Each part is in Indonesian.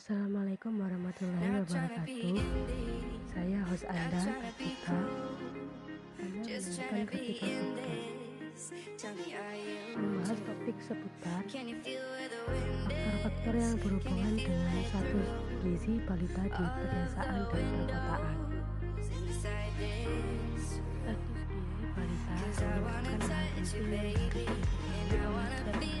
Assalamualaikum warahmatullahi wabarakatuh. Saya host Anda, Kita. Anda mendengarkan ketika membahas topik seputar faktor-faktor yang berhubungan dengan status gizi balita di pedesaan dan perkotaan. Status gizi balita merupakan hal penting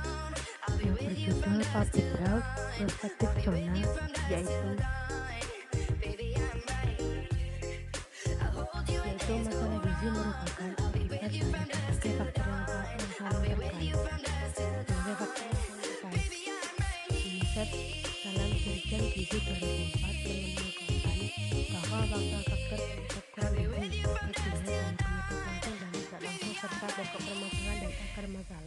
berjudul Public Health Perspective Journal yaitu yaitu masalah gizi merupakan akibat dari faktor yang, saling terkait berbagai faktor yang terkait UNICEF dalam Dirjen Gizi 2004 menemukan bahwa faktor-faktor dari dan tidak langsung serta permasalahan dan akar masalah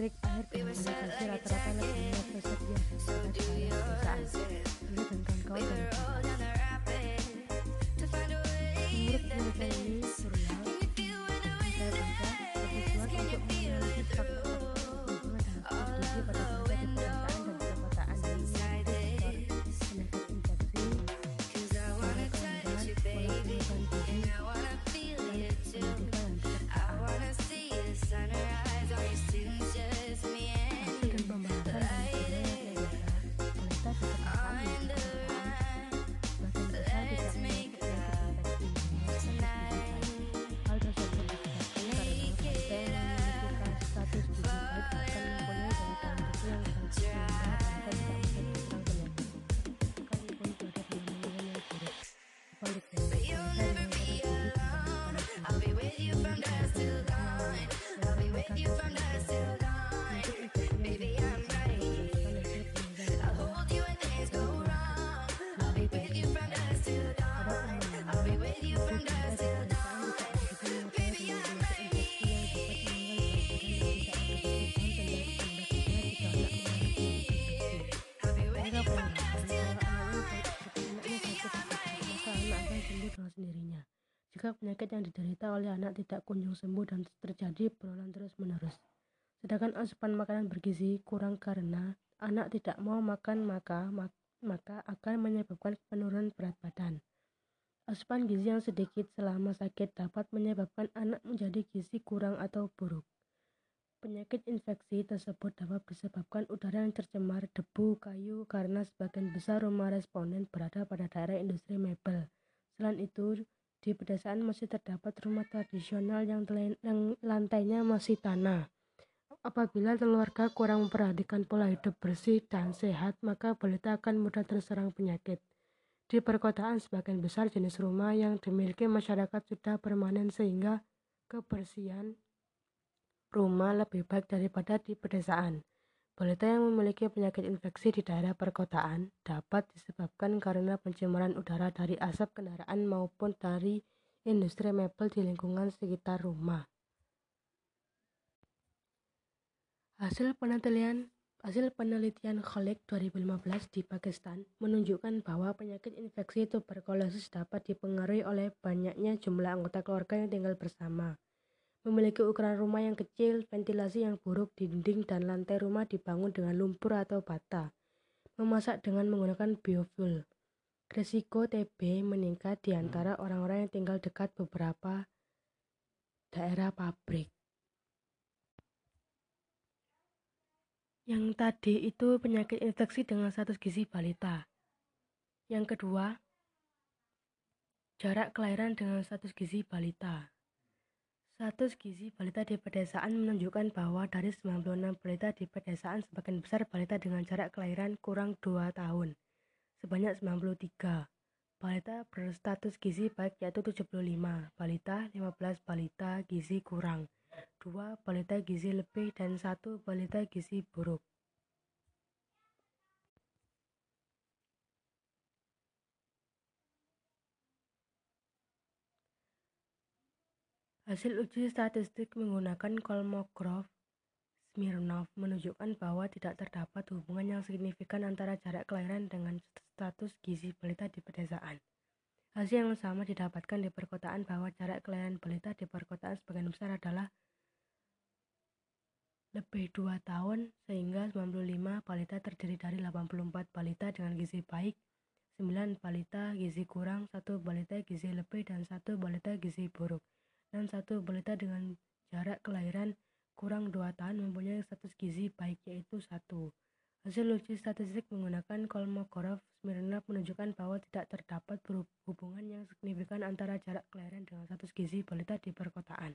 Trick, a. Jika penyakit yang diderita oleh anak tidak kunjung sembuh dan terjadi berulang terus-menerus. Sedangkan asupan makanan bergizi kurang karena anak tidak mau makan maka maka akan menyebabkan penurunan berat badan. Asupan gizi yang sedikit selama sakit dapat menyebabkan anak menjadi gizi kurang atau buruk. Penyakit infeksi tersebut dapat disebabkan udara yang tercemar, debu, kayu, karena sebagian besar rumah responden berada pada daerah industri mebel. Selain itu, di pedesaan masih terdapat rumah tradisional yang, lantainya masih tanah. Apabila keluarga kurang memperhatikan pola hidup bersih dan sehat, maka balita akan mudah terserang penyakit. Di perkotaan, sebagian besar jenis rumah yang dimiliki masyarakat sudah permanen sehingga kebersihan rumah lebih baik daripada di pedesaan. Balita yang memiliki penyakit infeksi di daerah perkotaan dapat disebabkan karena pencemaran udara dari asap kendaraan maupun dari industri mebel di lingkungan sekitar rumah. Hasil penelitian Hasil penelitian Khalid 2015 di Pakistan menunjukkan bahwa penyakit infeksi tuberkulosis dapat dipengaruhi oleh banyaknya jumlah anggota keluarga yang tinggal bersama memiliki ukuran rumah yang kecil, ventilasi yang buruk, dinding dan lantai rumah dibangun dengan lumpur atau bata, memasak dengan menggunakan biofuel. Risiko TB meningkat di antara orang-orang yang tinggal dekat beberapa daerah pabrik. Yang tadi itu penyakit infeksi dengan status gizi balita. Yang kedua, jarak kelahiran dengan status gizi balita. Status gizi balita di pedesaan menunjukkan bahwa dari 96 balita di pedesaan sebagian besar balita dengan jarak kelahiran kurang 2 tahun, sebanyak 93. Balita berstatus gizi baik yaitu 75, balita 15 balita gizi kurang, 2 balita gizi lebih dan 1 balita gizi buruk. Hasil uji statistik menggunakan Kolmogorov Smirnov menunjukkan bahwa tidak terdapat hubungan yang signifikan antara jarak kelahiran dengan status gizi balita di pedesaan. Hasil yang sama didapatkan di perkotaan bahwa jarak kelahiran balita di perkotaan sebagian besar adalah lebih 2 tahun sehingga 95 balita terdiri dari 84 balita dengan gizi baik, 9 balita gizi kurang, 1 balita gizi lebih, dan 1 balita gizi buruk dan satu balita dengan jarak kelahiran kurang 2 tahun mempunyai status gizi baik yaitu satu. Hasil uji statistik menggunakan Kolmogorov Smirnov menunjukkan bahwa tidak terdapat hubungan yang signifikan antara jarak kelahiran dengan status gizi balita di perkotaan.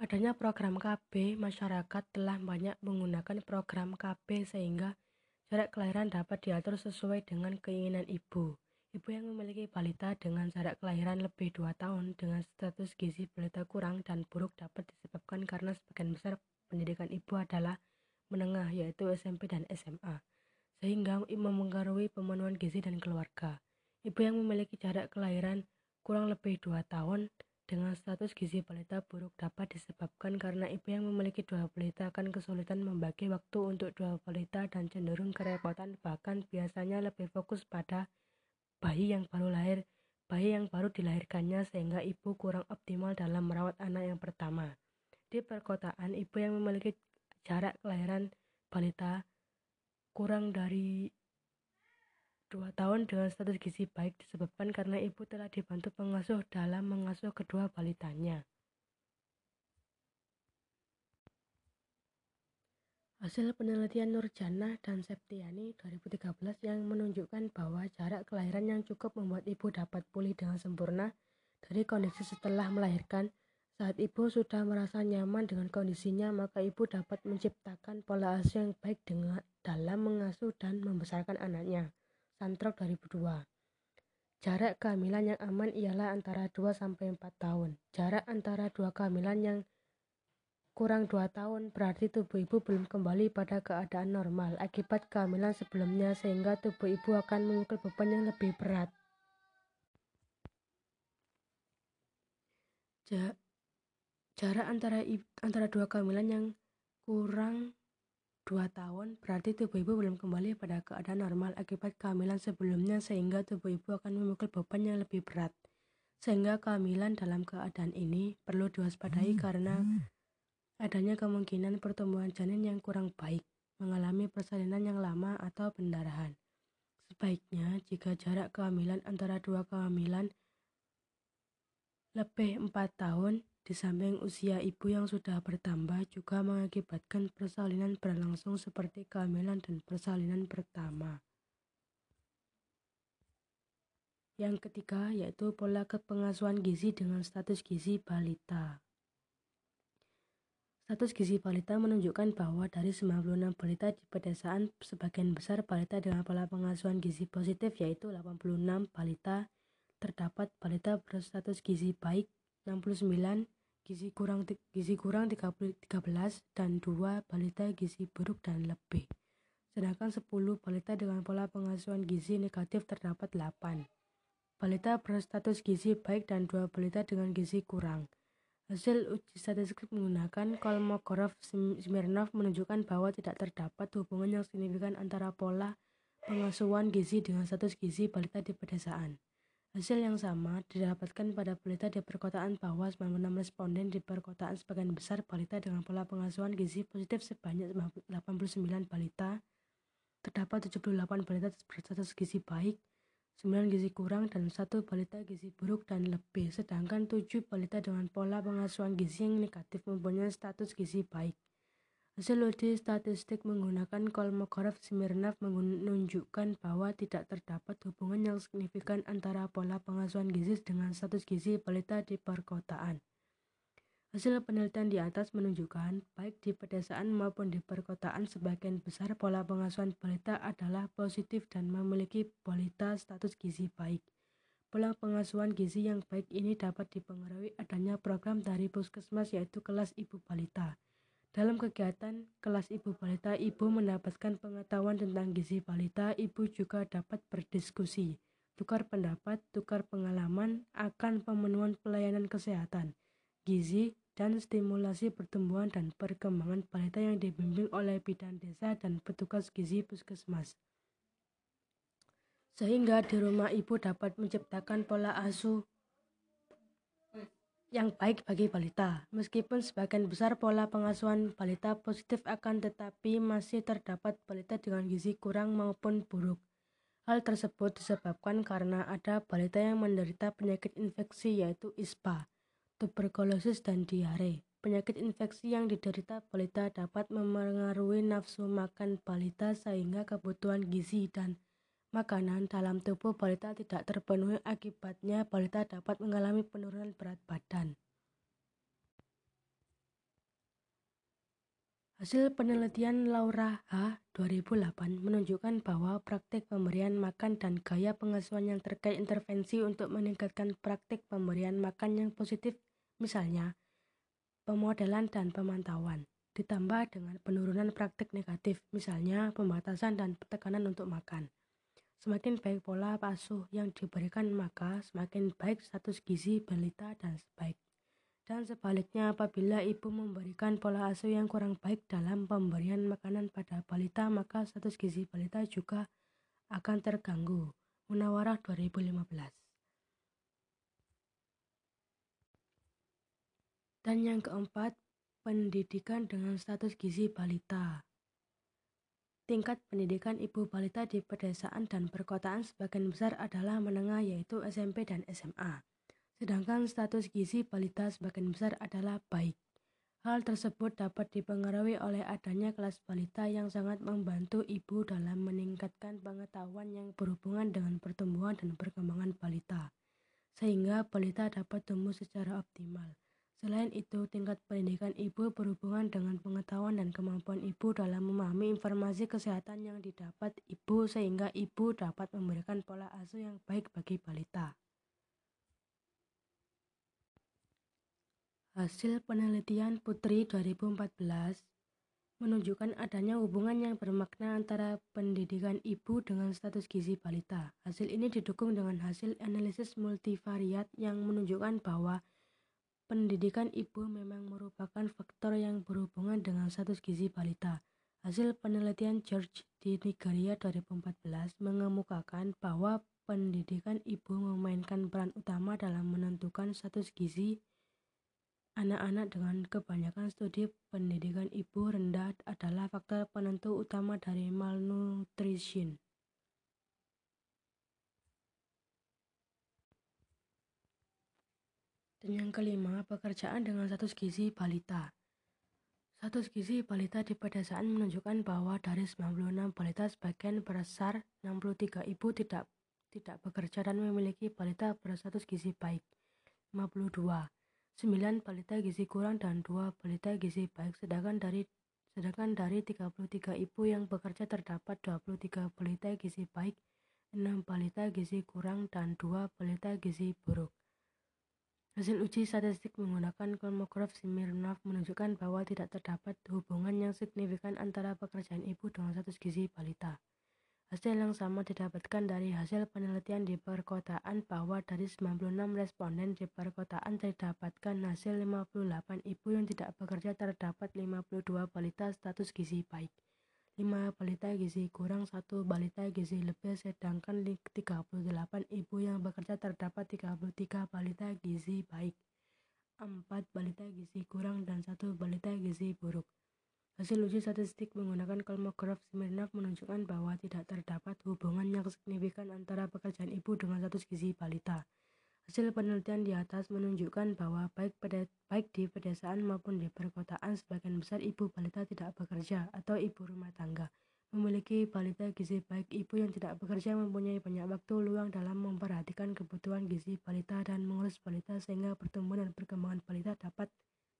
Adanya program KB, masyarakat telah banyak menggunakan program KB sehingga Jarak kelahiran dapat diatur sesuai dengan keinginan ibu. Ibu yang memiliki balita dengan jarak kelahiran lebih 2 tahun dengan status gizi balita kurang dan buruk dapat disebabkan karena sebagian besar pendidikan ibu adalah menengah yaitu SMP dan SMA sehingga mempengaruhi pemenuhan gizi dan keluarga. Ibu yang memiliki jarak kelahiran kurang lebih 2 tahun dengan status gizi balita buruk dapat disebabkan karena ibu yang memiliki dua balita akan kesulitan membagi waktu untuk dua balita dan cenderung kerepotan bahkan biasanya lebih fokus pada bayi yang baru lahir bayi yang baru dilahirkannya sehingga ibu kurang optimal dalam merawat anak yang pertama. Di perkotaan, ibu yang memiliki jarak kelahiran balita kurang dari Dua tahun dengan status gizi baik disebabkan karena ibu telah dibantu pengasuh dalam mengasuh kedua balitanya. Hasil penelitian Nurjana dan Septiani 2013 yang menunjukkan bahwa jarak kelahiran yang cukup membuat ibu dapat pulih dengan sempurna dari kondisi setelah melahirkan. Saat ibu sudah merasa nyaman dengan kondisinya, maka ibu dapat menciptakan pola asuh yang baik dengan dalam mengasuh dan membesarkan anaknya. Santrok 2002. Jarak kehamilan yang aman ialah antara 2 sampai 4 tahun. Jarak antara dua kehamilan yang kurang 2 tahun berarti tubuh ibu belum kembali pada keadaan normal akibat kehamilan sebelumnya sehingga tubuh ibu akan memikul beban yang lebih berat. jarak antara antara dua kehamilan yang kurang dua tahun, berarti tubuh ibu belum kembali pada keadaan normal akibat kehamilan sebelumnya sehingga tubuh ibu akan memikul beban yang lebih berat. Sehingga kehamilan dalam keadaan ini perlu diwaspadai hmm. karena adanya kemungkinan pertumbuhan janin yang kurang baik, mengalami persalinan yang lama atau pendarahan. Sebaiknya jika jarak kehamilan antara dua kehamilan lebih 4 tahun, di samping usia ibu yang sudah bertambah juga mengakibatkan persalinan berlangsung seperti kehamilan dan persalinan pertama. Yang ketiga yaitu pola kepengasuhan gizi dengan status gizi balita. Status gizi balita menunjukkan bahwa dari 96 balita di pedesaan, sebagian besar balita dengan pola pengasuhan gizi positif yaitu 86 balita terdapat balita berstatus gizi baik 69 gizi kurang gizi kurang 13 dan 2 balita gizi buruk dan lebih. Sedangkan 10 balita dengan pola pengasuhan gizi negatif terdapat 8. Balita berstatus gizi baik dan 2 balita dengan gizi kurang. Hasil uji statistik menggunakan Kolmogorov-Smirnov menunjukkan bahwa tidak terdapat hubungan yang signifikan antara pola pengasuhan gizi dengan status gizi balita di pedesaan. Hasil yang sama didapatkan pada balita di perkotaan bahwa 96 responden di perkotaan sebagian besar balita dengan pola pengasuhan gizi positif sebanyak 89 balita, terdapat 78 balita berstatus gizi baik, 9 gizi kurang dan 1 balita gizi buruk dan lebih, sedangkan 7 balita dengan pola pengasuhan gizi yang negatif mempunyai status gizi baik. Hasil uji statistik menggunakan Kolmogorov-Smirnov menunjukkan bahwa tidak terdapat hubungan yang signifikan antara pola pengasuhan gizi dengan status gizi balita di perkotaan. Hasil penelitian di atas menunjukkan, baik di pedesaan maupun di perkotaan, sebagian besar pola pengasuhan balita adalah positif dan memiliki balita status gizi baik. Pola pengasuhan gizi yang baik ini dapat dipengaruhi adanya program dari puskesmas yaitu kelas ibu balita. Dalam kegiatan kelas ibu balita, ibu mendapatkan pengetahuan tentang gizi balita, ibu juga dapat berdiskusi, tukar pendapat, tukar pengalaman akan pemenuhan pelayanan kesehatan, gizi, dan stimulasi pertumbuhan dan perkembangan balita yang dibimbing oleh bidan desa dan petugas gizi puskesmas. Sehingga di rumah ibu dapat menciptakan pola asuh yang baik bagi balita. Meskipun sebagian besar pola pengasuhan balita positif akan tetapi masih terdapat balita dengan gizi kurang maupun buruk. Hal tersebut disebabkan karena ada balita yang menderita penyakit infeksi yaitu ISPA, tuberkulosis dan diare. Penyakit infeksi yang diderita balita dapat memengaruhi nafsu makan balita sehingga kebutuhan gizi dan makanan dalam tubuh balita tidak terpenuhi akibatnya balita dapat mengalami penurunan berat badan. Hasil penelitian Laura H. 2008 menunjukkan bahwa praktik pemberian makan dan gaya pengasuhan yang terkait intervensi untuk meningkatkan praktik pemberian makan yang positif, misalnya pemodelan dan pemantauan, ditambah dengan penurunan praktik negatif, misalnya pembatasan dan tekanan untuk makan. Semakin baik pola asuh yang diberikan maka semakin baik status gizi balita dan sebaik. Dan sebaliknya apabila ibu memberikan pola asuh yang kurang baik dalam pemberian makanan pada balita maka status gizi balita juga akan terganggu. Munawarah 2015 Dan yang keempat, pendidikan dengan status gizi balita. Tingkat pendidikan ibu balita di pedesaan dan perkotaan sebagian besar adalah menengah yaitu SMP dan SMA. Sedangkan status gizi balita sebagian besar adalah baik. Hal tersebut dapat dipengaruhi oleh adanya kelas balita yang sangat membantu ibu dalam meningkatkan pengetahuan yang berhubungan dengan pertumbuhan dan perkembangan balita, sehingga balita dapat tumbuh secara optimal. Selain itu, tingkat pendidikan ibu berhubungan dengan pengetahuan dan kemampuan ibu dalam memahami informasi kesehatan yang didapat ibu sehingga ibu dapat memberikan pola asuh yang baik bagi balita. Hasil penelitian Putri 2014 menunjukkan adanya hubungan yang bermakna antara pendidikan ibu dengan status gizi balita. Hasil ini didukung dengan hasil analisis multivariat yang menunjukkan bahwa Pendidikan ibu memang merupakan faktor yang berhubungan dengan status gizi balita. Hasil penelitian George di Nigeria 2014 mengemukakan bahwa pendidikan ibu memainkan peran utama dalam menentukan status gizi anak-anak dengan kebanyakan studi pendidikan ibu rendah adalah faktor penentu utama dari malnutrition. Dan yang kelima, pekerjaan dengan status gizi balita. Status gizi balita di pedesaan menunjukkan bahwa dari 96 balita sebagian besar 63 ibu tidak tidak bekerja dan memiliki balita berstatus gizi baik. 52. 9 balita gizi kurang dan 2 balita gizi baik sedangkan dari sedangkan dari 33 ibu yang bekerja terdapat 23 balita gizi baik, 6 balita gizi kurang dan 2 balita gizi buruk. Hasil uji statistik menggunakan kolmograf Smirnov menunjukkan bahwa tidak terdapat hubungan yang signifikan antara pekerjaan ibu dengan status gizi balita. Hasil yang sama didapatkan dari hasil penelitian di perkotaan bahwa dari 96 responden di perkotaan didapatkan hasil 58 ibu yang tidak bekerja terdapat 52 balita status gizi baik. 5 balita gizi kurang, 1 balita gizi lebih, sedangkan 38 ibu yang bekerja terdapat 33 balita gizi baik, 4 balita gizi kurang, dan 1 balita gizi buruk. Hasil uji statistik menggunakan kolmograf Smirnov menunjukkan bahwa tidak terdapat hubungan yang signifikan antara pekerjaan ibu dengan status gizi balita. Hasil penelitian di atas menunjukkan bahwa baik, pada, baik di pedesaan maupun di perkotaan sebagian besar ibu balita tidak bekerja atau ibu rumah tangga memiliki balita gizi baik ibu yang tidak bekerja mempunyai banyak waktu luang dalam memperhatikan kebutuhan gizi balita dan mengurus balita sehingga pertumbuhan dan perkembangan balita dapat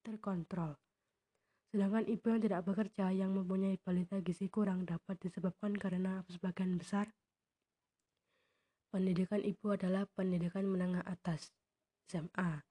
terkontrol. Sedangkan ibu yang tidak bekerja yang mempunyai balita gizi kurang dapat disebabkan karena sebagian besar Pendidikan ibu adalah pendidikan menengah atas, SMA.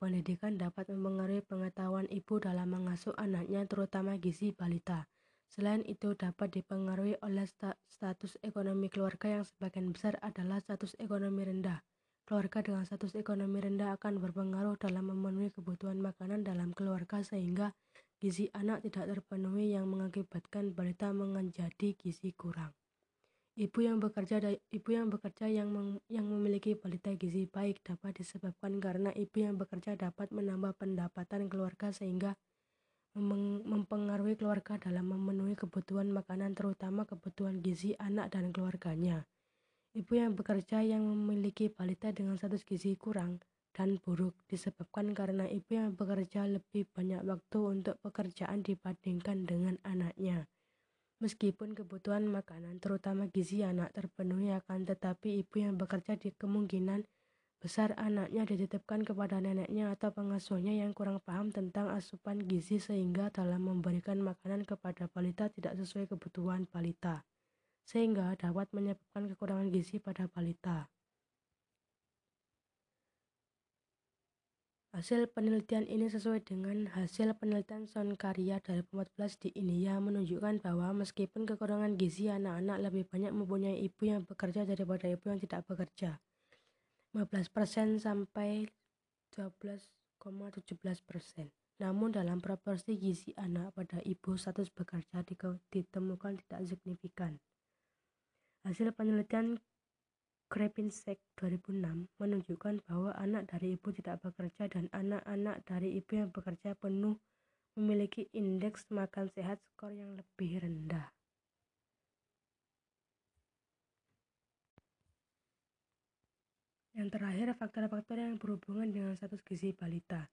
Pendidikan dapat mempengaruhi pengetahuan ibu dalam mengasuh anaknya terutama gizi balita. Selain itu dapat dipengaruhi oleh status ekonomi keluarga yang sebagian besar adalah status ekonomi rendah. Keluarga dengan status ekonomi rendah akan berpengaruh dalam memenuhi kebutuhan makanan dalam keluarga sehingga gizi anak tidak terpenuhi yang mengakibatkan balita menjadi gizi kurang. Ibu yang bekerja ibu yang bekerja yang meng, yang memiliki balita gizi baik dapat disebabkan karena ibu yang bekerja dapat menambah pendapatan keluarga sehingga mempengaruhi keluarga dalam memenuhi kebutuhan makanan terutama kebutuhan gizi anak dan keluarganya. Ibu yang bekerja yang memiliki balita dengan status gizi kurang dan buruk disebabkan karena ibu yang bekerja lebih banyak waktu untuk pekerjaan dibandingkan dengan anaknya. Meskipun kebutuhan makanan, terutama gizi anak, terpenuhi akan tetapi ibu yang bekerja di kemungkinan besar anaknya dititipkan kepada neneknya atau pengasuhnya yang kurang paham tentang asupan gizi sehingga dalam memberikan makanan kepada balita tidak sesuai kebutuhan balita, sehingga dapat menyebabkan kekurangan gizi pada balita. Hasil penelitian ini sesuai dengan hasil penelitian Sonkaria 2014 di India menunjukkan bahwa meskipun kekurangan gizi anak-anak lebih banyak mempunyai ibu yang bekerja daripada ibu yang tidak bekerja. 15% sampai 12,17%. Namun dalam proporsi gizi anak pada ibu status bekerja ditemukan tidak signifikan. Hasil penelitian Krepinski 2006 menunjukkan bahwa anak dari ibu tidak bekerja dan anak-anak dari ibu yang bekerja penuh memiliki indeks makan sehat skor yang lebih rendah. Yang terakhir, faktor-faktor yang berhubungan dengan status gizi balita.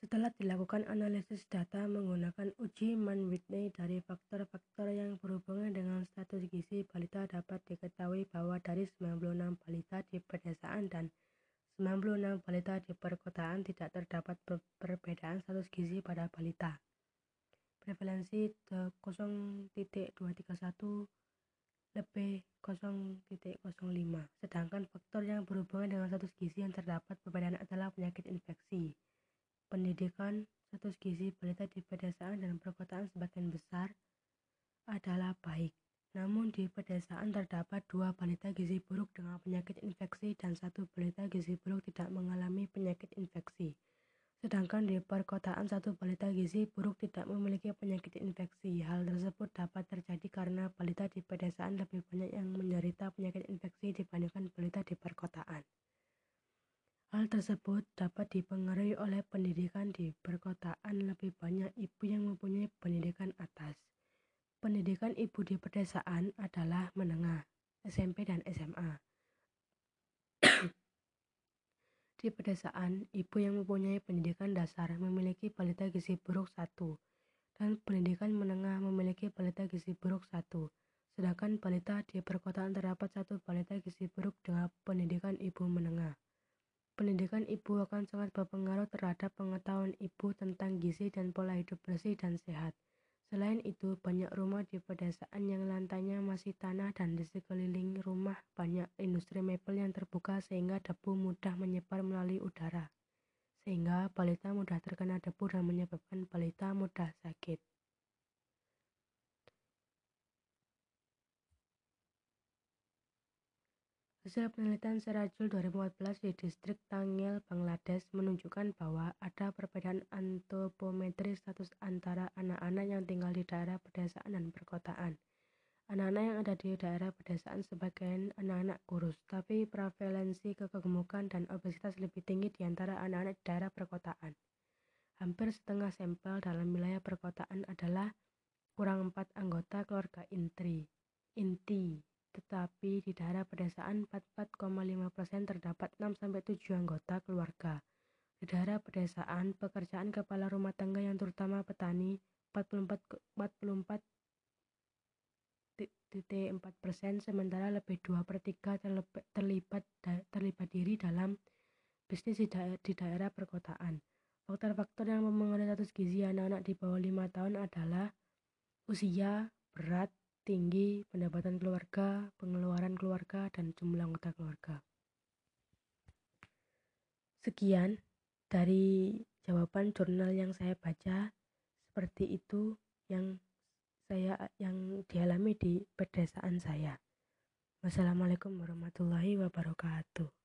Setelah dilakukan analisis data menggunakan uji Mann-Whitney dari faktor-faktor yang berhubungan dengan status gizi balita dapat diketahui bahwa dari 96 balita di pedesaan dan 96 balita di perkotaan tidak terdapat perbedaan status gizi pada balita. Prevalensi 0.231 lebih 0.05. Sedangkan faktor yang berhubungan dengan status gizi yang terdapat perbedaan adalah penyakit infeksi pendidikan status gizi balita di pedesaan dan perkotaan sebagian besar adalah baik. Namun di pedesaan terdapat dua balita gizi buruk dengan penyakit infeksi dan satu balita gizi buruk tidak mengalami penyakit infeksi. Sedangkan di perkotaan satu balita gizi buruk tidak memiliki penyakit infeksi. Hal tersebut dapat terjadi karena balita di pedesaan lebih banyak yang menderita penyakit infeksi dibandingkan balita di perkotaan. Hal tersebut dapat dipengaruhi oleh pendidikan di perkotaan lebih banyak ibu yang mempunyai pendidikan atas. Pendidikan ibu di pedesaan adalah menengah, SMP dan SMA. di pedesaan, ibu yang mempunyai pendidikan dasar memiliki balita gizi buruk satu, dan pendidikan menengah memiliki balita gizi buruk satu. Sedangkan balita di perkotaan terdapat satu balita gizi buruk dengan pendidikan ibu menengah. Pendidikan ibu akan sangat berpengaruh terhadap pengetahuan ibu tentang gizi dan pola hidup bersih dan sehat. Selain itu, banyak rumah di pedesaan yang lantainya masih tanah dan di sekeliling rumah banyak industri mebel yang terbuka sehingga debu mudah menyebar melalui udara. sehingga balita mudah terkena debu dan menyebabkan balita mudah sakit. Hasil penelitian Serajul 2014 di distrik Tangil, Bangladesh menunjukkan bahwa ada perbedaan antropometri status antara anak-anak yang tinggal di daerah pedesaan dan perkotaan. Anak-anak yang ada di daerah pedesaan sebagian anak-anak kurus, tapi prevalensi kegemukan dan obesitas lebih tinggi di antara anak-anak di daerah perkotaan. Hampir setengah sampel dalam wilayah perkotaan adalah kurang empat anggota keluarga inti. inti tetapi di daerah pedesaan 44,5% terdapat 6-7 anggota keluarga. Di daerah pedesaan, pekerjaan kepala rumah tangga yang terutama petani 44 44 persen sementara lebih 2 per 3 terlibat terlibat diri dalam bisnis di, daerah, di daerah perkotaan. Faktor-faktor yang mempengaruhi status gizi anak-anak di bawah 5 tahun adalah usia, berat, tinggi, pendapatan keluarga, pengeluaran keluarga, dan jumlah anggota keluarga. Sekian dari jawaban jurnal yang saya baca seperti itu yang saya yang dialami di pedesaan saya. Wassalamualaikum warahmatullahi wabarakatuh.